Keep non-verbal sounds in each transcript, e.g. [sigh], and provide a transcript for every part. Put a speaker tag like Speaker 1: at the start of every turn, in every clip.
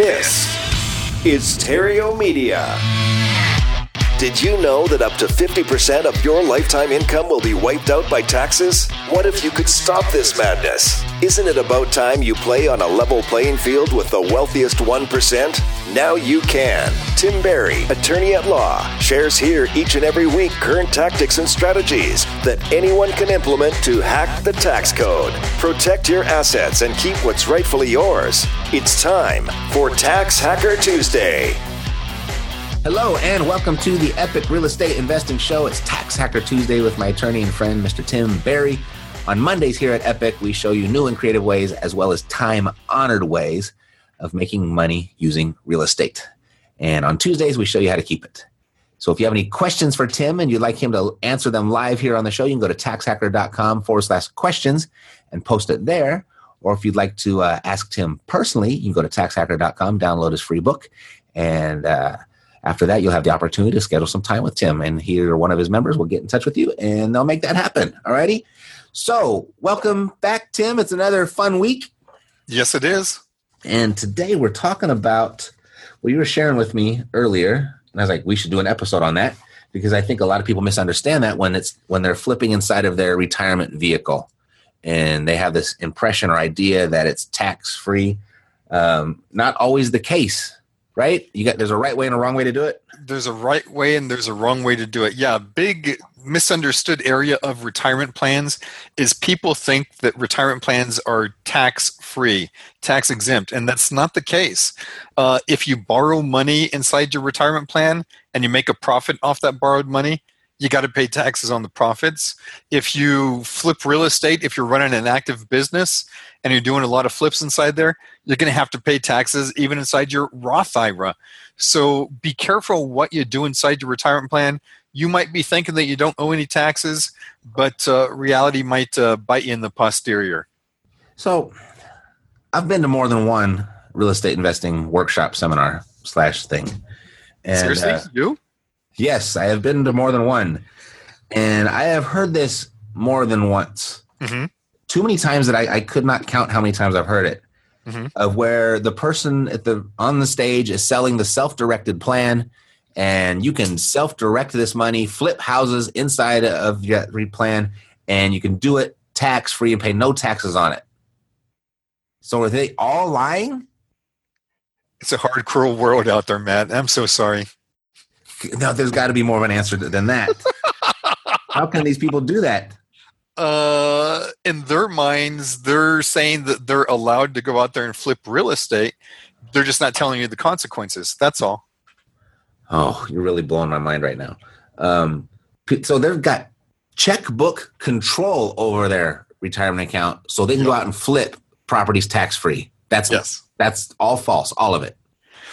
Speaker 1: This is Theriault Media. Did you know that up to 50% of your lifetime income will be wiped out by taxes? What if you could stop this madness? Isn't it about time you play on a level playing field with the wealthiest 1%? Now you can. Tim Berry, attorney at law, shares here each and every week current tactics and strategies that anyone can implement to hack the tax code, protect your assets, and keep what's rightfully yours. It's time for Tax Hacker Tuesday.
Speaker 2: Hello and welcome to the Epic Real Estate Investing Show. It's Tax Hacker Tuesday with my attorney and friend, Mr. Tim Berry. On Mondays here at Epic, we show you new and creative ways as well as time honored ways of making money using real estate. And on Tuesdays, we show you how to keep it. So if you have any questions for Tim and you'd like him to answer them live here on the show, you can go to taxhacker.com forward slash questions and post it there. Or if you'd like to uh, ask Tim personally, you can go to taxhacker.com, download his free book, and uh, after that, you'll have the opportunity to schedule some time with Tim, and he or one of his members will get in touch with you, and they'll make that happen. All righty. So, welcome back, Tim. It's another fun week.
Speaker 3: Yes, it is.
Speaker 2: And today we're talking about what you were sharing with me earlier, and I was like, we should do an episode on that because I think a lot of people misunderstand that when it's when they're flipping inside of their retirement vehicle, and they have this impression or idea that it's tax free. Um, not always the case right? You got there's a right way and a wrong way to do it.
Speaker 3: There's a right way and there's a wrong way to do it. Yeah, big misunderstood area of retirement plans is people think that retirement plans are tax free, tax exempt, and that's not the case. Uh, if you borrow money inside your retirement plan and you make a profit off that borrowed money, you got to pay taxes on the profits. If you flip real estate, if you're running an active business and you're doing a lot of flips inside there, you're going to have to pay taxes even inside your Roth IRA. So be careful what you do inside your retirement plan. You might be thinking that you don't owe any taxes, but uh, reality might uh, bite you in the posterior.
Speaker 2: So I've been to more than one real estate investing workshop seminar slash thing.
Speaker 3: And, Seriously, uh, you?
Speaker 2: Yes, I have been to more than one, and I have heard this more than once. Mm-hmm. Too many times that I, I, could not count how many times I've heard it. Mm-hmm. Of where the person at the on the stage is selling the self-directed plan, and you can self-direct this money, flip houses inside of your plan, and you can do it tax-free and pay no taxes on it. So are they all lying?
Speaker 3: It's a hard, cruel world out there, Matt. I'm so sorry.
Speaker 2: No, there's got to be more of an answer than that. [laughs] How can these people do that?
Speaker 3: Uh, in their minds, they're saying that they're allowed to go out there and flip real estate. They're just not telling you the consequences. That's all.
Speaker 2: Oh, you're really blowing my mind right now. Um, so they've got checkbook control over their retirement account, so they can go out and flip properties tax free. That's yes. That's all false. All of it.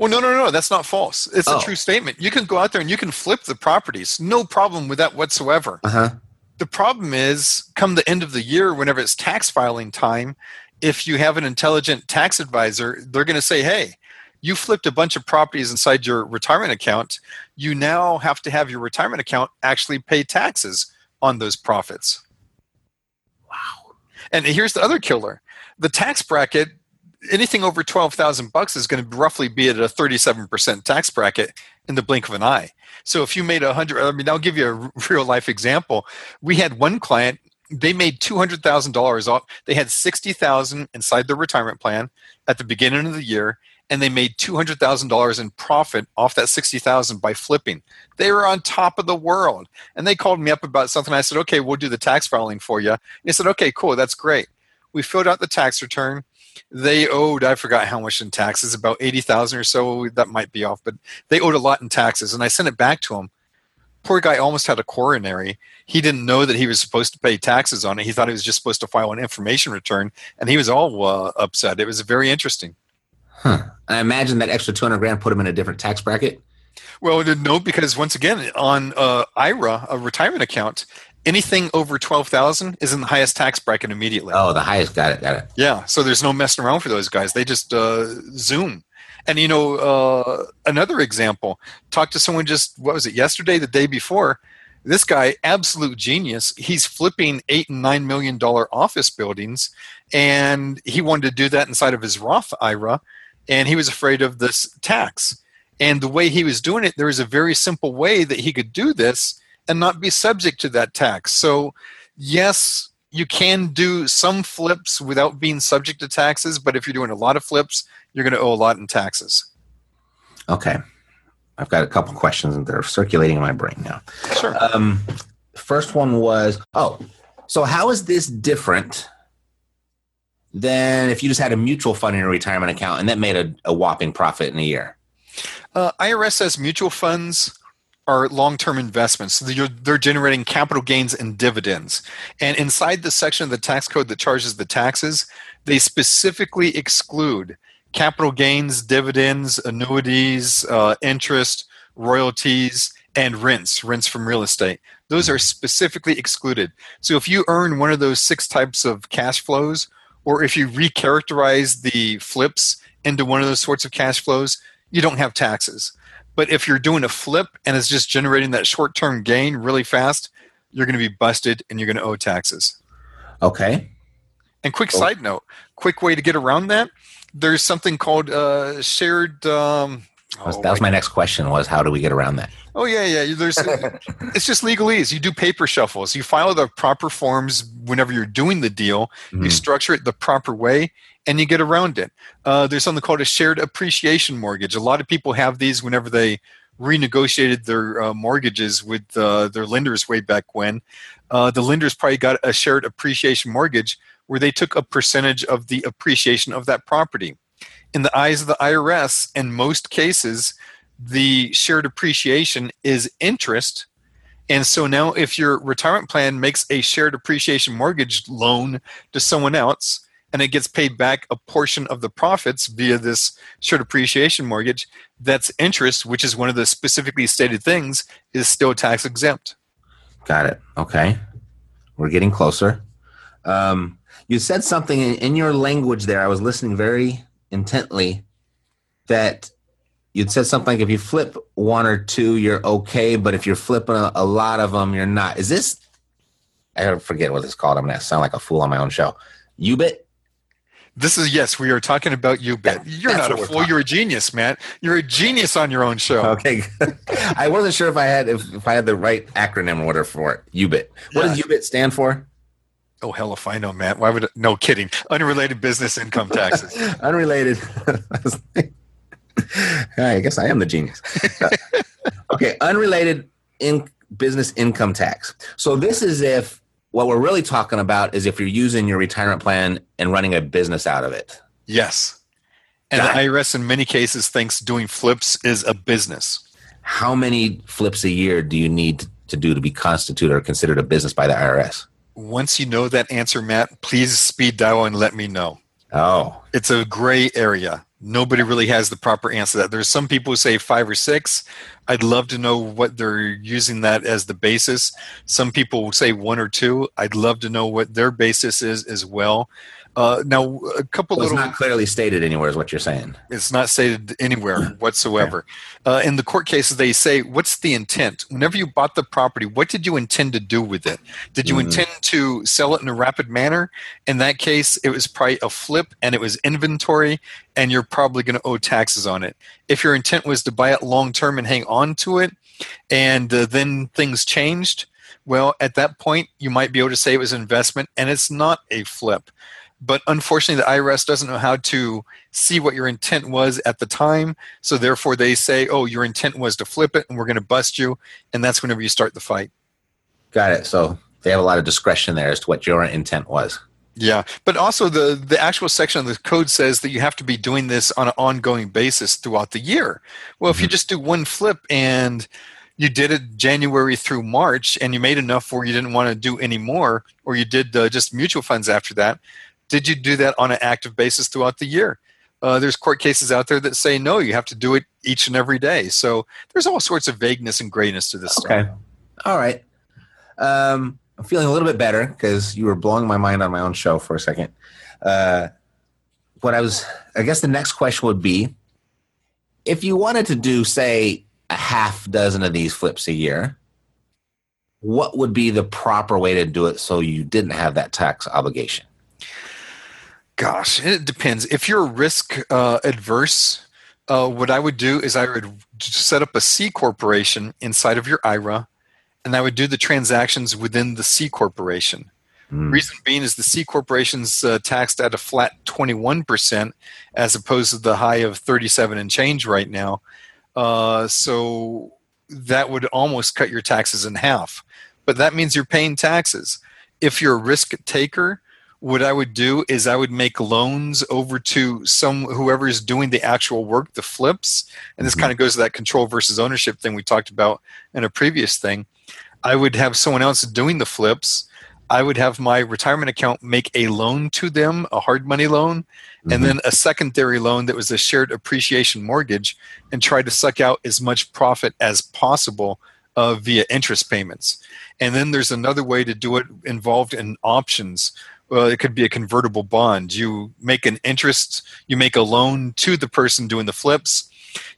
Speaker 3: Well, no, no, no, that's not false. It's oh. a true statement. You can go out there and you can flip the properties. No problem with that whatsoever. Uh-huh. The problem is, come the end of the year, whenever it's tax filing time, if you have an intelligent tax advisor, they're going to say, hey, you flipped a bunch of properties inside your retirement account. You now have to have your retirement account actually pay taxes on those profits. Wow. And here's the other killer the tax bracket anything over 12,000 bucks is going to roughly be at a 37% tax bracket in the blink of an eye. So if you made a hundred, I mean, I'll give you a [laughs] real life example. We had one client, they made $200,000 off. They had 60,000 inside their retirement plan at the beginning of the year and they made $200,000 in profit off that 60,000 by flipping. They were on top of the world. And they called me up about something. I said, "Okay, we'll do the tax filing for you." And they said, "Okay, cool. That's great." We filled out the tax return they owed I forgot how much in taxes, about eighty thousand or so. That might be off, but they owed a lot in taxes, and I sent it back to him. Poor guy almost had a coronary. He didn't know that he was supposed to pay taxes on it. He thought he was just supposed to file an information return, and he was all uh, upset. It was very interesting.
Speaker 2: Huh. I imagine that extra 200 grand put him in a different tax bracket.
Speaker 3: Well, no, because once again, on uh, IRA, a retirement account, anything over 12,000 is in the highest tax bracket immediately.
Speaker 2: Oh, the highest. Got it. Got it.
Speaker 3: Yeah. So there's no messing around for those guys. They just uh, zoom. And, you know, uh, another example, talked to someone just, what was it, yesterday, the day before. This guy, absolute genius. He's flipping eight and nine million dollar office buildings, and he wanted to do that inside of his Roth IRA, and he was afraid of this tax. And the way he was doing it, there was a very simple way that he could do this and not be subject to that tax. So, yes, you can do some flips without being subject to taxes, but if you're doing a lot of flips, you're going to owe a lot in taxes.
Speaker 2: Okay. I've got a couple questions that are circulating in my brain now.
Speaker 3: Sure.
Speaker 2: Um, first one was oh, so how is this different than if you just had a mutual fund in your retirement account and that made a, a whopping profit in a year?
Speaker 3: Uh, IRS says mutual funds are long-term investments. So they're, they're generating capital gains and dividends. And inside the section of the tax code that charges the taxes, they specifically exclude capital gains, dividends, annuities, uh, interest, royalties, and rents, rents from real estate. Those are specifically excluded. So if you earn one of those six types of cash flows, or if you recharacterize the flips into one of those sorts of cash flows, you don't have taxes. But if you're doing a flip and it's just generating that short term gain really fast, you're going to be busted and you're going to owe taxes.
Speaker 2: Okay.
Speaker 3: And quick side note, quick way to get around that. There's something called uh, shared. Um,
Speaker 2: that was, that was my next question was how do we get around that?
Speaker 3: Oh yeah, yeah. There's [laughs] it's just legalese. You do paper shuffles. You file the proper forms whenever you're doing the deal. Mm-hmm. You structure it the proper way, and you get around it. Uh, there's something called a shared appreciation mortgage. A lot of people have these whenever they renegotiated their uh, mortgages with uh, their lenders way back when. Uh, the lenders probably got a shared appreciation mortgage where they took a percentage of the appreciation of that property. In the eyes of the IRS, in most cases, the shared appreciation is interest. And so now, if your retirement plan makes a shared appreciation mortgage loan to someone else and it gets paid back a portion of the profits via this shared appreciation mortgage, that's interest, which is one of the specifically stated things, is still tax exempt.
Speaker 2: Got it. Okay. We're getting closer. Um, you said something in, in your language there. I was listening very intently that you'd said something like if you flip one or two, you're okay, but if you're flipping a, a lot of them, you're not. Is this? I forget what it's called. I'm gonna sound like a fool on my own show. UBIT.
Speaker 3: This is yes. We are talking about UBIT. You're not a fool. You're a genius, man. You're a genius on your own show.
Speaker 2: Okay. [laughs] I wasn't sure if I had if, if I had the right acronym or whatever for it. UBIT. What yeah. does UBIT stand for?
Speaker 3: Oh hell if I know, Matt. Why would no kidding? Unrelated business income taxes. [laughs]
Speaker 2: Unrelated. [laughs] I guess I am the genius. Uh, okay, unrelated in business income tax. So this is if what we're really talking about is if you're using your retirement plan and running a business out of it.
Speaker 3: Yes. And Got the IRS in many cases thinks doing flips is a business.
Speaker 2: How many flips a year do you need to do to be constituted or considered a business by the IRS?
Speaker 3: Once you know that answer, Matt, please speed dial and let me know.
Speaker 2: Oh.
Speaker 3: It's a gray area. Nobody really has the proper answer to that. There's some people who say five or six. I'd love to know what they're using that as the basis. Some people will say one or two. I'd love to know what their basis is as well. Uh, now, a couple
Speaker 2: well,
Speaker 3: little.
Speaker 2: It's not clearly stated anywhere, is what you're saying.
Speaker 3: It's not stated anywhere whatsoever. Uh, in the court cases, they say, "What's the intent? Whenever you bought the property, what did you intend to do with it? Did you mm. intend to sell it in a rapid manner? In that case, it was probably a flip, and it was inventory, and you're probably going to owe taxes on it. If your intent was to buy it long term and hang on to it, and uh, then things changed." Well, at that point, you might be able to say it was an investment, and it's not a flip but unfortunately the irs doesn't know how to see what your intent was at the time. So therefore they say oh your intent was to flip it and we're going to bust you and that's whenever you start the fight.
Speaker 2: Got it. So they have a lot of discretion there as to what your intent was.
Speaker 3: Yeah. But also the the actual section of the code says that you have to be doing this on an ongoing basis throughout the year. Well mm-hmm. if you mm-hmm. just do one flip and you did it January through March and you made enough where you didn't want to do any more, or you did uh, just mutual funds after that, did you do that on an active basis throughout the year? Uh, there's court cases out there that say no, you have to do it each and every day. So there's all sorts of vagueness and grayness to this.
Speaker 2: Okay,
Speaker 3: stuff.
Speaker 2: all right. Um, I'm feeling a little bit better because you were blowing my mind on my own show for a second. Uh, what I was, I guess the next question would be if you wanted to do, say, a half dozen of these flips a year, what would be the proper way to do it so you didn't have that tax obligation?
Speaker 3: Gosh, it depends. If you're risk uh, adverse, uh, what I would do is I would set up a C corporation inside of your IRA, and I would do the transactions within the C corporation. Mm. Reason being is the C corporation's uh, taxed at a flat 21% as opposed to the high of 37 and change right now. Uh, so that would almost cut your taxes in half. But that means you're paying taxes. If you're a risk taker, what I would do is I would make loans over to some whoever is doing the actual work, the flips, and this mm-hmm. kind of goes to that control versus ownership thing we talked about in a previous thing. I would have someone else doing the flips I would have my retirement account make a loan to them, a hard money loan, mm-hmm. and then a secondary loan that was a shared appreciation mortgage, and try to suck out as much profit as possible uh, via interest payments. And then there's another way to do it involved in options. Well, it could be a convertible bond. You make an interest, you make a loan to the person doing the flips.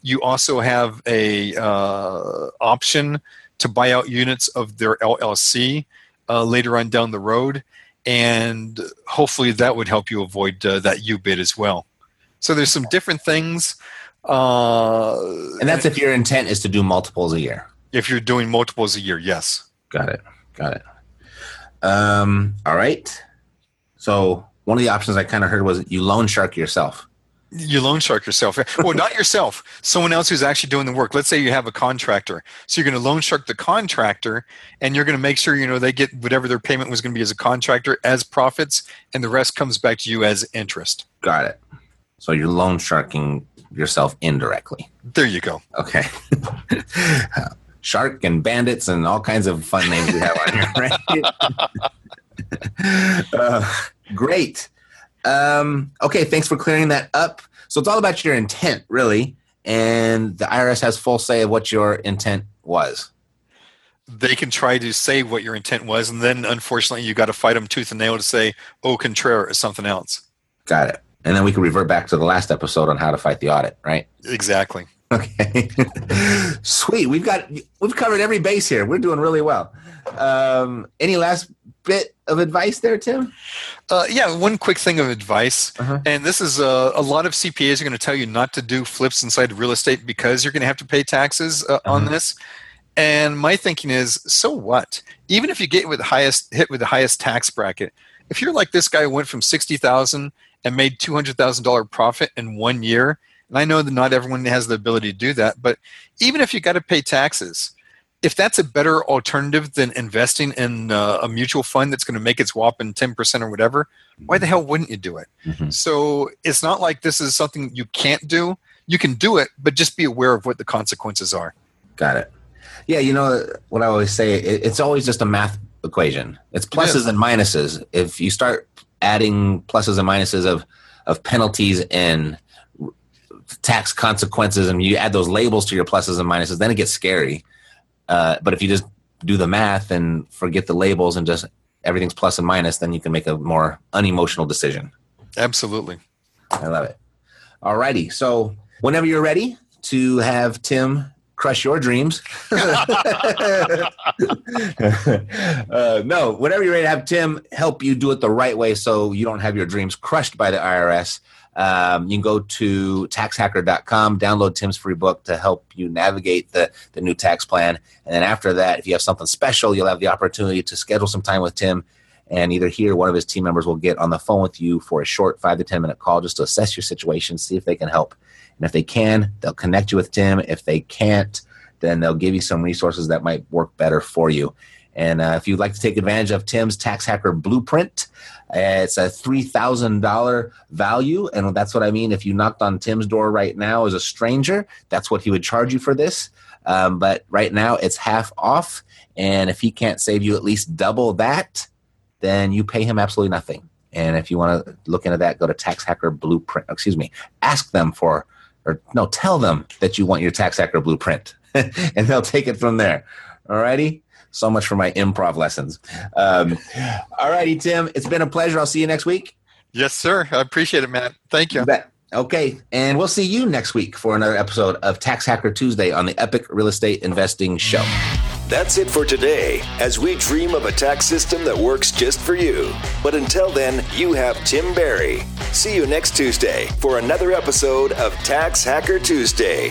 Speaker 3: You also have a uh, option to buy out units of their LLC uh, later on down the road, and hopefully that would help you avoid uh, that UBIT as well. So there's some different things. Uh,
Speaker 2: and that's if your intent is to do multiples a year.
Speaker 3: If you're doing multiples a year, yes.
Speaker 2: Got it. Got it. Um, all right. So one of the options I kind of heard was you loan shark yourself
Speaker 3: you loan shark yourself. Well, not yourself. Someone else who's actually doing the work. Let's say you have a contractor. So you're going to loan shark the contractor, and you're going to make sure you know they get whatever their payment was going to be as a contractor as profits, and the rest comes back to you as interest.
Speaker 2: Got it. So you're loan sharking yourself indirectly.
Speaker 3: There you go.
Speaker 2: Okay. [laughs] Shark and bandits and all kinds of fun names we have on here, right? [laughs] [laughs] uh, great. Um, okay, thanks for clearing that up. So it's all about your intent, really, and the IRS has full say of what your intent was.
Speaker 3: They can try to say what your intent was, and then unfortunately, you got to fight them tooth and nail to say, "Oh, contraire" is something else.
Speaker 2: Got it. And then we can revert back to the last episode on how to fight the audit, right?
Speaker 3: Exactly. [laughs]
Speaker 2: Okay. Sweet. We've got we've covered every base here. We're doing really well. Um, any last bit of advice there, Tim?
Speaker 3: Uh, yeah, one quick thing of advice, uh-huh. and this is uh, a lot of CPAs are going to tell you not to do flips inside real estate because you're going to have to pay taxes uh, uh-huh. on this. And my thinking is, so what? Even if you get with the highest hit with the highest tax bracket, if you're like this guy who went from sixty thousand and made two hundred thousand dollar profit in one year, and I know that not everyone has the ability to do that, but even if you got to pay taxes, if that's a better alternative than investing in uh, a mutual fund that's going to make its whopping 10% or whatever, why the hell wouldn't you do it? Mm-hmm. So it's not like this is something you can't do. You can do it, but just be aware of what the consequences are.
Speaker 2: Got it. Yeah, you know what I always say, it's always just a math equation. It's pluses and minuses. If you start adding pluses and minuses of, of penalties and tax consequences and you add those labels to your pluses and minuses, then it gets scary uh, but if you just do the math and forget the labels and just everything's plus and minus, then you can make a more unemotional decision.
Speaker 3: Absolutely.
Speaker 2: I love it. All righty. So whenever you're ready to have Tim crush your dreams. [laughs] uh, no, whenever you're ready to have Tim help you do it the right way so you don't have your dreams crushed by the IRS, um, you can go to taxhacker.com, download Tim's free book to help you navigate the, the new tax plan. And then after that, if you have something special, you'll have the opportunity to schedule some time with Tim. And either he or one of his team members will get on the phone with you for a short five to 10 minute call just to assess your situation, see if they can help. And if they can, they'll connect you with Tim. If they can't, then they'll give you some resources that might work better for you. And uh, if you'd like to take advantage of Tim's Tax Hacker Blueprint, it's a $3,000 value. And that's what I mean. If you knocked on Tim's door right now as a stranger, that's what he would charge you for this. Um, but right now it's half off. And if he can't save you at least double that, then you pay him absolutely nothing. And if you want to look into that, go to Tax Hacker Blueprint. Excuse me. Ask them for, or no, tell them that you want your Tax Hacker Blueprint, [laughs] and they'll take it from there. All righty. So much for my improv lessons. Um, all righty, Tim. It's been a pleasure. I'll see you next week.
Speaker 3: Yes, sir. I appreciate it, man. Thank you. you
Speaker 2: Okay. And we'll see you next week for another episode of Tax Hacker Tuesday on the Epic Real Estate Investing Show.
Speaker 1: That's it for today, as we dream of a tax system that works just for you. But until then, you have Tim Berry. See you next Tuesday for another episode of Tax Hacker Tuesday.